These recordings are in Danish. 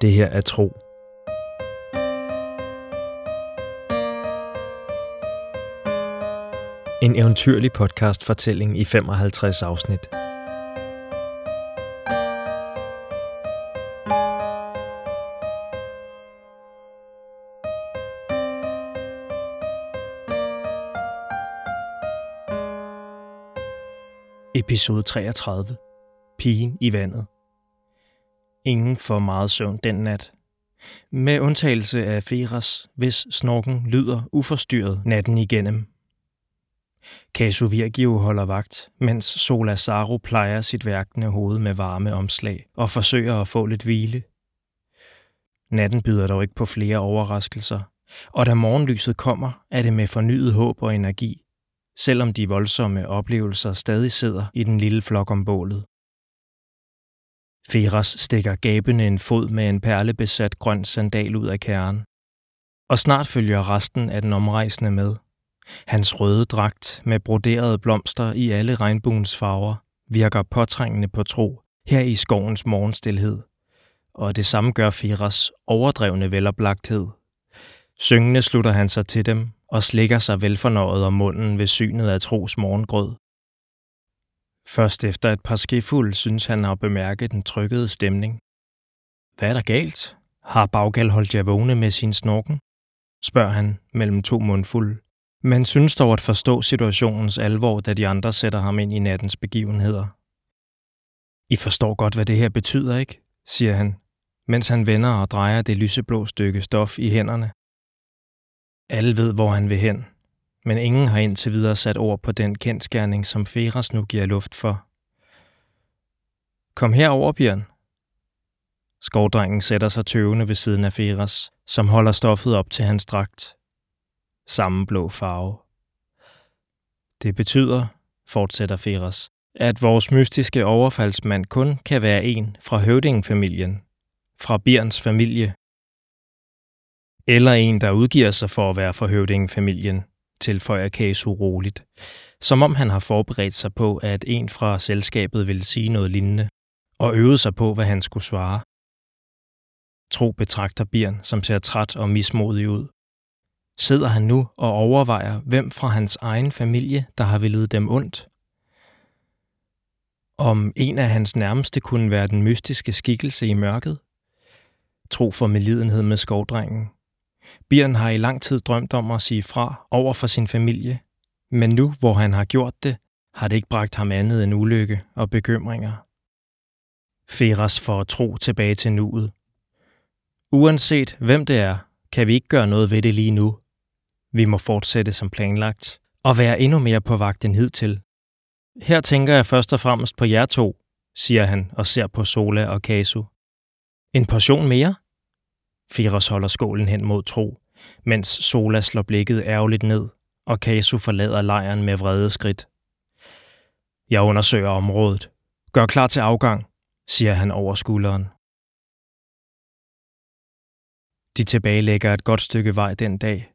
Det her er tro. En eventyrlig podcast-fortælling i 55 afsnit. Episode 33. Pigen i vandet. Ingen får meget søvn den nat. Med undtagelse af Feras, hvis snorken lyder uforstyrret natten igennem. Casu Virgio holder vagt, mens Sola Saru plejer sit værkende hoved med varme omslag og forsøger at få lidt hvile. Natten byder dog ikke på flere overraskelser, og da morgenlyset kommer, er det med fornyet håb og energi, selvom de voldsomme oplevelser stadig sidder i den lille flok om bålet. Feras stikker gabende en fod med en perlebesat grøn sandal ud af kernen. Og snart følger resten af den omrejsende med. Hans røde dragt med broderede blomster i alle regnbuens farver virker påtrængende på tro her i skovens morgenstilhed. Og det samme gør Feras overdrevne veloplagthed. Syngende slutter han sig til dem og slikker sig velfornøjet om munden ved synet af Tros morgengrød. Først efter et par skefuld synes han at bemærke den trykkede stemning. Hvad er der galt? Har Baggal holdt jer vågne med sin snorken? spørger han mellem to mundfulde. Man synes dog at forstå situationens alvor, da de andre sætter ham ind i nattens begivenheder. I forstår godt, hvad det her betyder, ikke? siger han, mens han vender og drejer det lyseblå stykke stof i hænderne. Alle ved, hvor han vil hen, men ingen har indtil videre sat ord på den kendskærning, som Feras nu giver luft for. Kom herover, Bjørn. Skovdrengen sætter sig tøvende ved siden af Feras, som holder stoffet op til hans dragt. Samme blå farve. Det betyder, fortsætter Feras, at vores mystiske overfaldsmand kun kan være en fra høvdingfamilien, fra Bjørns familie, eller en, der udgiver sig for at være fra høvdingefamilien, tilføjer Kasu roligt, som om han har forberedt sig på, at en fra selskabet ville sige noget lignende, og øvet sig på, hvad han skulle svare. Tro betragter Bjørn, som ser træt og mismodig ud. Sidder han nu og overvejer, hvem fra hans egen familie, der har villet dem ondt? Om en af hans nærmeste kunne være den mystiske skikkelse i mørket? Tro for medlidenhed med skovdrengen, Bjørn har i lang tid drømt om at sige fra over for sin familie, men nu, hvor han har gjort det, har det ikke bragt ham andet end ulykke og bekymringer. Feras får tro tilbage til nuet. Uanset hvem det er, kan vi ikke gøre noget ved det lige nu. Vi må fortsætte som planlagt og være endnu mere på vagt end hidtil. Her tænker jeg først og fremmest på jer to, siger han og ser på Sola og Kasu. En portion mere? Feros holder skålen hen mod Tro, mens Sola slår blikket ærgerligt ned, og Kasu forlader lejren med vrede skridt. Jeg undersøger området. Gør klar til afgang, siger han over skulderen. De tilbagelægger et godt stykke vej den dag,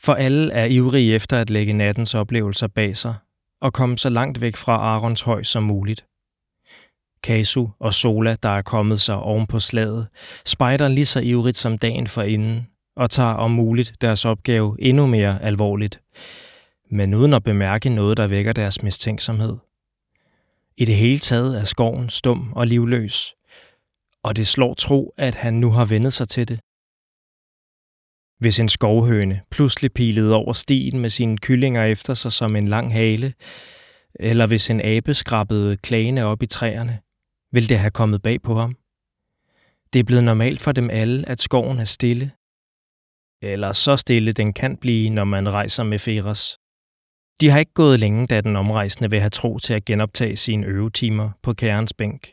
for alle er ivrige efter at lægge nattens oplevelser bag sig og komme så langt væk fra Arons høj som muligt. Kasu og Sola, der er kommet sig oven på slaget, spejder lige så ivrigt som dagen forinden og tager om muligt deres opgave endnu mere alvorligt, men uden at bemærke noget, der vækker deres mistænksomhed. I det hele taget er skoven stum og livløs, og det slår tro, at han nu har vendet sig til det. Hvis en skovhøne pludselig pilede over stien med sine kyllinger efter sig som en lang hale, eller hvis en abe skrabede klagene op i træerne, vil det have kommet bag på ham? Det er blevet normalt for dem alle, at skoven er stille. Eller så stille den kan blive, når man rejser med Feras. De har ikke gået længe, da den omrejsende vil have tro til at genoptage sine øvetimer på kærens bænk.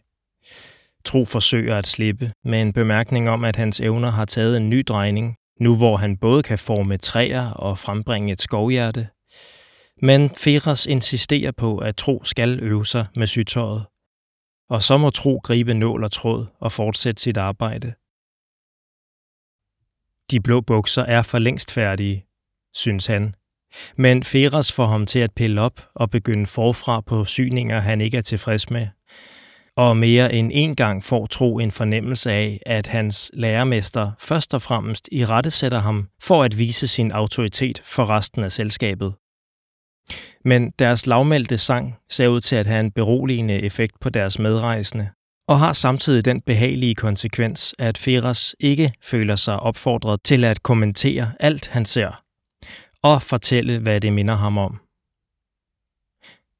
Tro forsøger at slippe med en bemærkning om, at hans evner har taget en ny drejning, nu hvor han både kan forme træer og frembringe et skovhjerte. Men Feras insisterer på, at Tro skal øve sig med sygtøjet, og så må tro gribe nål og tråd og fortsætte sit arbejde. De blå bukser er for længst færdige, synes han. Men Feras får ham til at pille op og begynde forfra på syninger, han ikke er tilfreds med. og mere end en gang får Tro en fornemmelse af, at hans lærermester først og fremmest i rette sætter ham for at vise sin autoritet for resten af selskabet. Men deres lavmældte sang ser ud til at have en beroligende effekt på deres medrejsende, og har samtidig den behagelige konsekvens, at Feras ikke føler sig opfordret til at kommentere alt, han ser, og fortælle, hvad det minder ham om.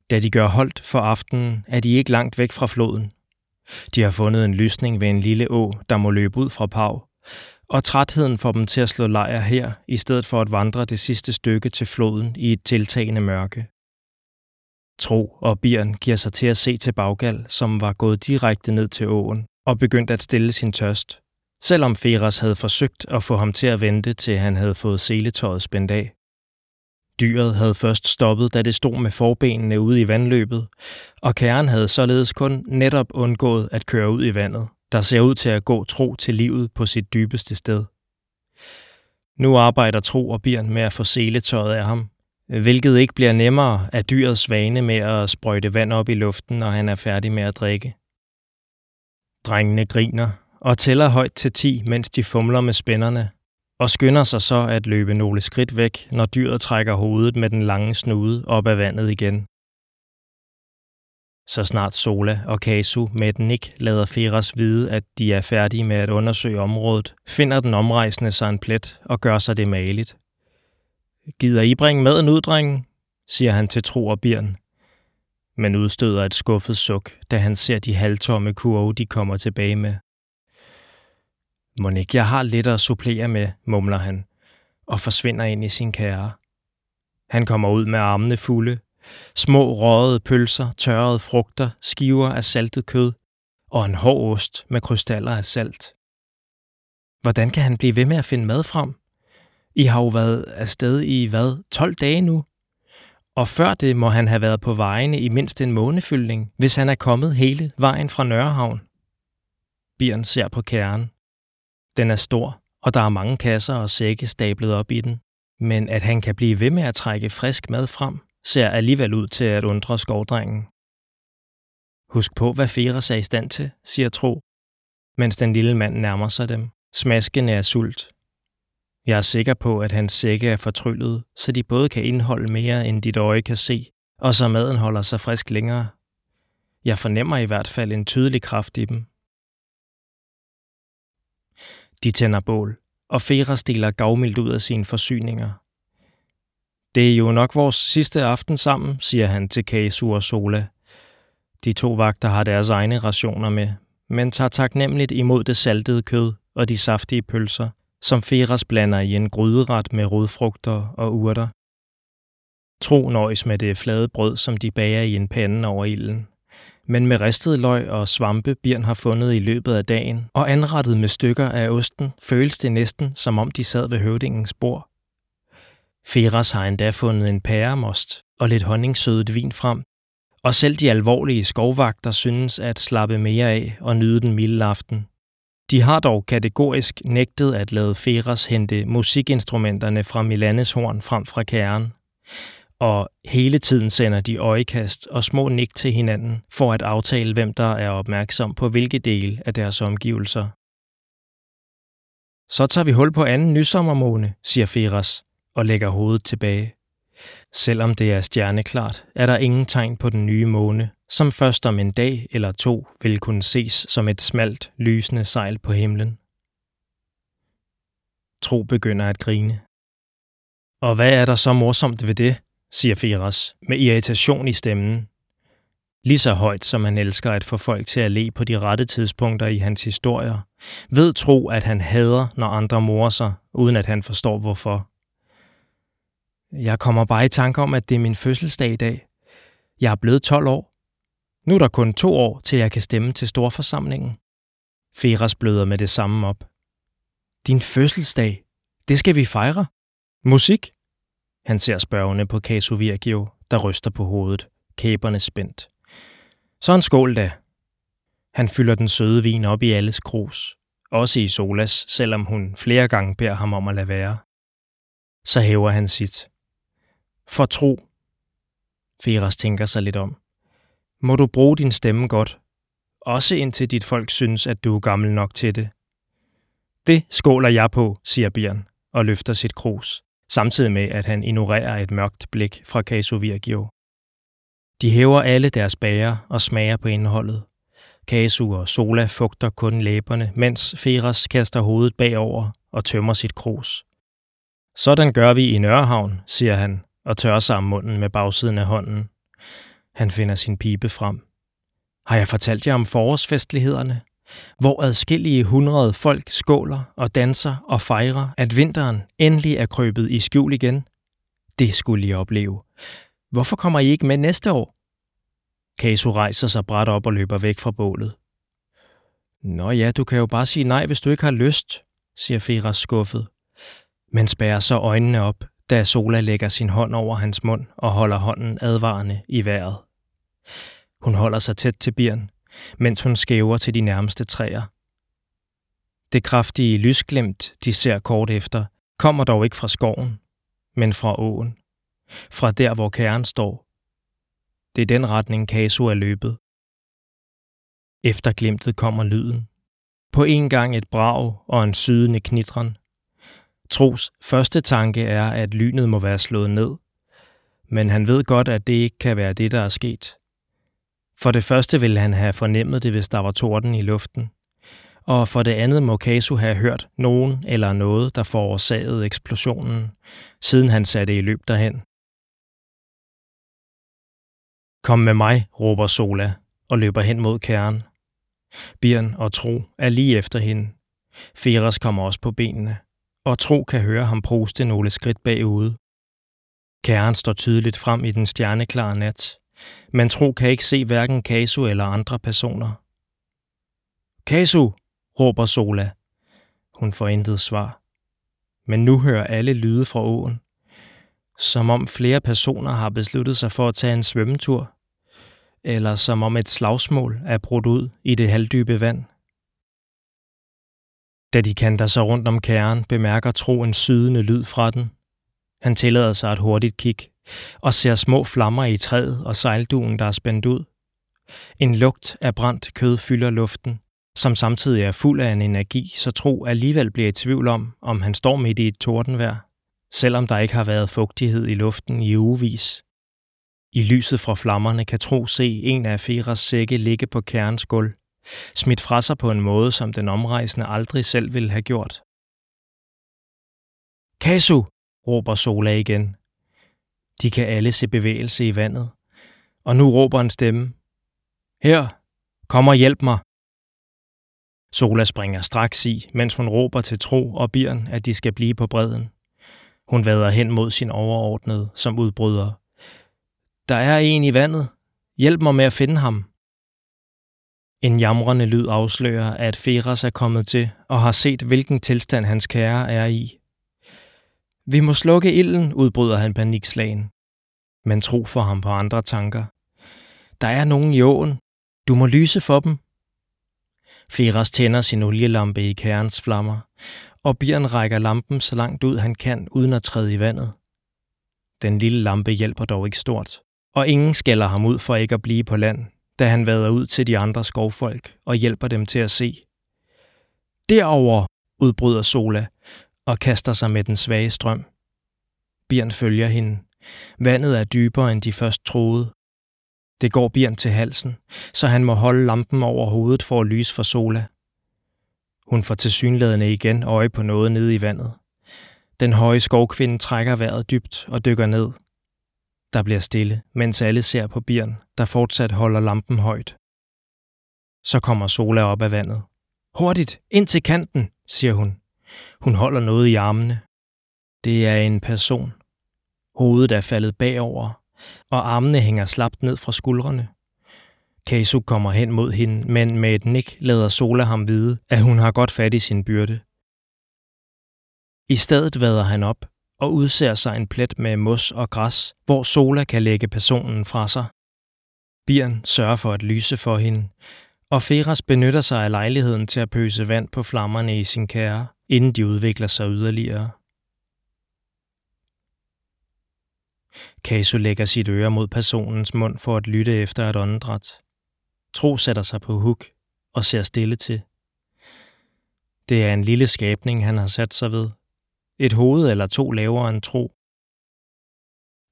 Da de gør holdt for aftenen, er de ikke langt væk fra floden. De har fundet en lysning ved en lille å, der må løbe ud fra Pau, og trætheden får dem til at slå lejr her, i stedet for at vandre det sidste stykke til floden i et tiltagende mørke. Tro og Bjørn giver sig til at se til Baggal, som var gået direkte ned til åen og begyndt at stille sin tørst, selvom Feras havde forsøgt at få ham til at vente, til han havde fået seletøjet spændt af. Dyret havde først stoppet, da det stod med forbenene ude i vandløbet, og kæren havde således kun netop undgået at køre ud i vandet, der ser ud til at gå tro til livet på sit dybeste sted. Nu arbejder Tro og Bjørn med at få seletøjet af ham, hvilket ikke bliver nemmere af dyrets vane med at sprøjte vand op i luften, når han er færdig med at drikke. Drengene griner og tæller højt til 10, mens de fumler med spænderne, og skynder sig så at løbe nogle skridt væk, når dyret trækker hovedet med den lange snude op af vandet igen. Så snart Sola og Kasu med den ikke lader Feras vide, at de er færdige med at undersøge området, finder den omrejsende sig en plet og gør sig det maligt. Gider I bringe med en drengen? siger han til Tro og Bjørn. Men udstøder et skuffet suk, da han ser de halvtomme kurve, de kommer tilbage med. Monik, jeg har lidt at supplere med, mumler han, og forsvinder ind i sin kære. Han kommer ud med armene fulde. Små røde pølser, tørrede frugter, skiver af saltet kød og en hård ost med krystaller af salt. Hvordan kan han blive ved med at finde mad frem? I har jo været afsted i hvad, 12 dage nu? Og før det må han have været på vejene i mindst en månefyldning, hvis han er kommet hele vejen fra Nørrehavn. Bjørn ser på kernen. Den er stor, og der er mange kasser og sække stablet op i den. Men at han kan blive ved med at trække frisk mad frem, ser alligevel ud til at undre skovdrengen. Husk på, hvad Feras er i stand til, siger Tro, mens den lille mand nærmer sig dem, smaskende af sult. Jeg er sikker på, at hans sække er fortryllet, så de både kan indeholde mere, end dit øje kan se, og så maden holder sig frisk længere. Jeg fornemmer i hvert fald en tydelig kraft i dem. De tænder bål, og Fera deler gavmildt ud af sine forsyninger. Det er jo nok vores sidste aften sammen, siger han til Kasu og Sola. De to vagter har deres egne rationer med, men tager taknemmeligt imod det saltede kød og de saftige pølser, som Feras blander i en gryderet med rodfrugter og urter. Tro nøjes med det flade brød, som de bager i en pande over ilden men med ristet løg og svampe, Bjørn har fundet i løbet af dagen, og anrettet med stykker af osten, føles det næsten, som om de sad ved høvdingens bord. Feras har endda fundet en pæremost og lidt honningsødet vin frem, og selv de alvorlige skovvagter synes at slappe mere af og nyde den milde aften. De har dog kategorisk nægtet at lade Feras hente musikinstrumenterne fra Milanes horn frem fra kæren og hele tiden sender de øjekast og små nik til hinanden for at aftale, hvem der er opmærksom på hvilke del af deres omgivelser. Så tager vi hul på anden nysommermåne, siger Feras og lægger hovedet tilbage. Selvom det er stjerneklart, er der ingen tegn på den nye måne, som først om en dag eller to vil kunne ses som et smalt, lysende sejl på himlen. Tro begynder at grine. Og hvad er der så morsomt ved det, siger Firas med irritation i stemmen. Lige så højt som han elsker at få folk til at le på de rette tidspunkter i hans historier, ved tro, at han hader, når andre morer sig, uden at han forstår hvorfor. Jeg kommer bare i tanke om, at det er min fødselsdag i dag. Jeg er blevet 12 år. Nu er der kun to år, til jeg kan stemme til storforsamlingen. Feras bløder med det samme op. Din fødselsdag, det skal vi fejre. Musik? Han ser spørgende på Casu Virgio, der ryster på hovedet, kæberne spændt. Så en skål da. Han fylder den søde vin op i alles krus, også i Solas, selvom hun flere gange beder ham om at lade være. Så hæver han sit. For tro. Feras tænker sig lidt om. Må du bruge din stemme godt, også indtil dit folk synes, at du er gammel nok til det. Det skåler jeg på, siger Bjørn og løfter sit krus, samtidig med, at han ignorerer et mørkt blik fra Caso Virgio. De hæver alle deres bager og smager på indholdet. Casu og Sola fugter kun læberne, mens Feras kaster hovedet bagover og tømmer sit krus. Sådan gør vi i Nørrehavn, siger han og tørrer sammen munden med bagsiden af hånden. Han finder sin pibe frem. Har jeg fortalt jer om forårsfestlighederne? Hvor adskillige hundrede folk skåler og danser og fejrer, at vinteren endelig er krøbet i skjul igen? Det skulle I opleve. Hvorfor kommer I ikke med næste år? Kasu rejser sig bræt op og løber væk fra bålet. Nå ja, du kan jo bare sige nej, hvis du ikke har lyst, siger Feras skuffet, men spærrer så øjnene op, da Sola lægger sin hånd over hans mund og holder hånden advarende i vejret. Hun holder sig tæt til Birn, mens hun skæver til de nærmeste træer. Det kraftige lysglimt, de ser kort efter, kommer dog ikke fra skoven, men fra åen. Fra der, hvor kæren står. Det er den retning, Kaso er løbet. Efter glimtet kommer lyden. På en gang et brag og en sydende knitren. Tros første tanke er, at lynet må være slået ned. Men han ved godt, at det ikke kan være det, der er sket. For det første ville han have fornemmet det, hvis der var torden i luften. Og for det andet må Kasu have hørt nogen eller noget, der forårsagede eksplosionen, siden han satte i løb derhen. Kom med mig, råber Sola og løber hen mod kæren. Birn og Tro er lige efter hende. Feras kommer også på benene, og Tro kan høre ham proste nogle skridt bagude. Kæren står tydeligt frem i den stjerneklare nat, men Tro kan ikke se hverken Kasu eller andre personer. Kasu, råber Sola. Hun får intet svar. Men nu hører alle lyde fra åen, som om flere personer har besluttet sig for at tage en svømmetur, eller som om et slagsmål er brudt ud i det halvdybe vand. Da de kanter sig rundt om kæren, bemærker Tro en sydende lyd fra den. Han tillader sig et hurtigt kig og ser små flammer i træet og sejlduen, der er spændt ud. En lugt af brændt kød fylder luften, som samtidig er fuld af en energi, så Tro alligevel bliver i tvivl om, om han står midt i et tordenvejr, selvom der ikke har været fugtighed i luften i ugevis. I lyset fra flammerne kan Tro se en af Feras sække ligge på kærens gulv, smidt fra sig på en måde, som den omrejsende aldrig selv ville have gjort. Kasu, råber Sola igen. De kan alle se bevægelse i vandet, og nu råber en stemme. Her, kom og hjælp mig. Sola springer straks i, mens hun råber til Tro og Birn, at de skal blive på bredden. Hun vader hen mod sin overordnede, som udbryder. Der er en i vandet. Hjælp mig med at finde ham. En jamrende lyd afslører, at Feras er kommet til og har set, hvilken tilstand hans kære er i. Vi må slukke ilden, udbryder han panikslagen. Men tro for ham på andre tanker. Der er nogen i åen. Du må lyse for dem. Feras tænder sin olielampe i kærens flammer, og Bjørn rækker lampen så langt ud han kan, uden at træde i vandet. Den lille lampe hjælper dog ikke stort, og ingen skælder ham ud for ikke at blive på land, da han vader ud til de andre skovfolk og hjælper dem til at se. Derover udbryder Sola og kaster sig med den svage strøm. Bjørn følger hende. Vandet er dybere, end de først troede. Det går Bjørn til halsen, så han må holde lampen over hovedet for at lyse for Sola. Hun får tilsyneladende igen øje på noget nede i vandet. Den høje skovkvinde trækker vejret dybt og dykker ned. Der bliver stille, mens alle ser på Bjørn, der fortsat holder lampen højt. Så kommer Sola op af vandet. Hurtigt, ind til kanten, siger hun. Hun holder noget i armene. Det er en person. Hovedet er faldet bagover, og armene hænger slapt ned fra skuldrene. Kasu kommer hen mod hende, men med et nik lader Sola ham vide, at hun har godt fat i sin byrde. I stedet vader han op og udser sig en plet med mos og græs, hvor Sola kan lægge personen fra sig. Birn sørger for at lyse for hende, og Feras benytter sig af lejligheden til at pøse vand på flammerne i sin kære, inden de udvikler sig yderligere. Kasu lægger sit øre mod personens mund for at lytte efter et åndedræt. Tro sætter sig på huk og ser stille til. Det er en lille skabning, han har sat sig ved. Et hoved eller to lavere end Tro.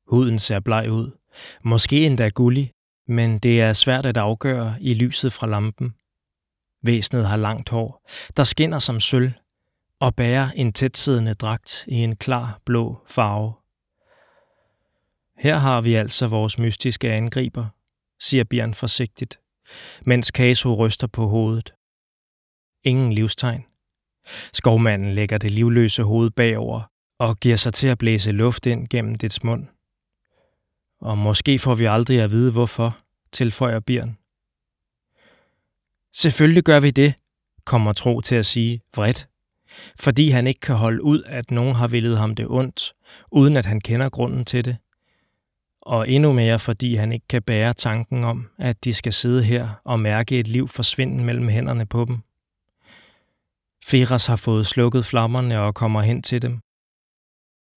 Huden ser bleg ud. Måske endda gullig, men det er svært at afgøre i lyset fra lampen. Væsenet har langt hår, der skinner som sølv, og bærer en tætsiddende dragt i en klar blå farve. Her har vi altså vores mystiske angriber, siger Bjørn forsigtigt, mens Kaso ryster på hovedet. Ingen livstegn. Skovmanden lægger det livløse hoved bagover og giver sig til at blæse luft ind gennem dets mund. Og måske får vi aldrig at vide hvorfor, tilføjer Bjørn. Selvfølgelig gør vi det, kommer Tro til at sige vredt, fordi han ikke kan holde ud, at nogen har villet ham det ondt, uden at han kender grunden til det. Og endnu mere, fordi han ikke kan bære tanken om, at de skal sidde her og mærke et liv forsvinde mellem hænderne på dem. Feras har fået slukket flammerne og kommer hen til dem.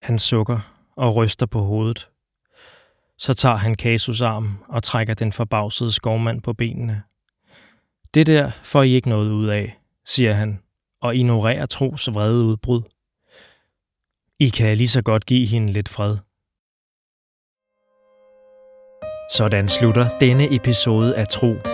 Han sukker og ryster på hovedet. Så tager han Kasus arm og trækker den forbavsede skovmand på benene. Det der får I ikke noget ud af, siger han, og ignorerer Tros vrede udbrud. I kan lige så godt give hende lidt fred. Sådan slutter denne episode af Tro.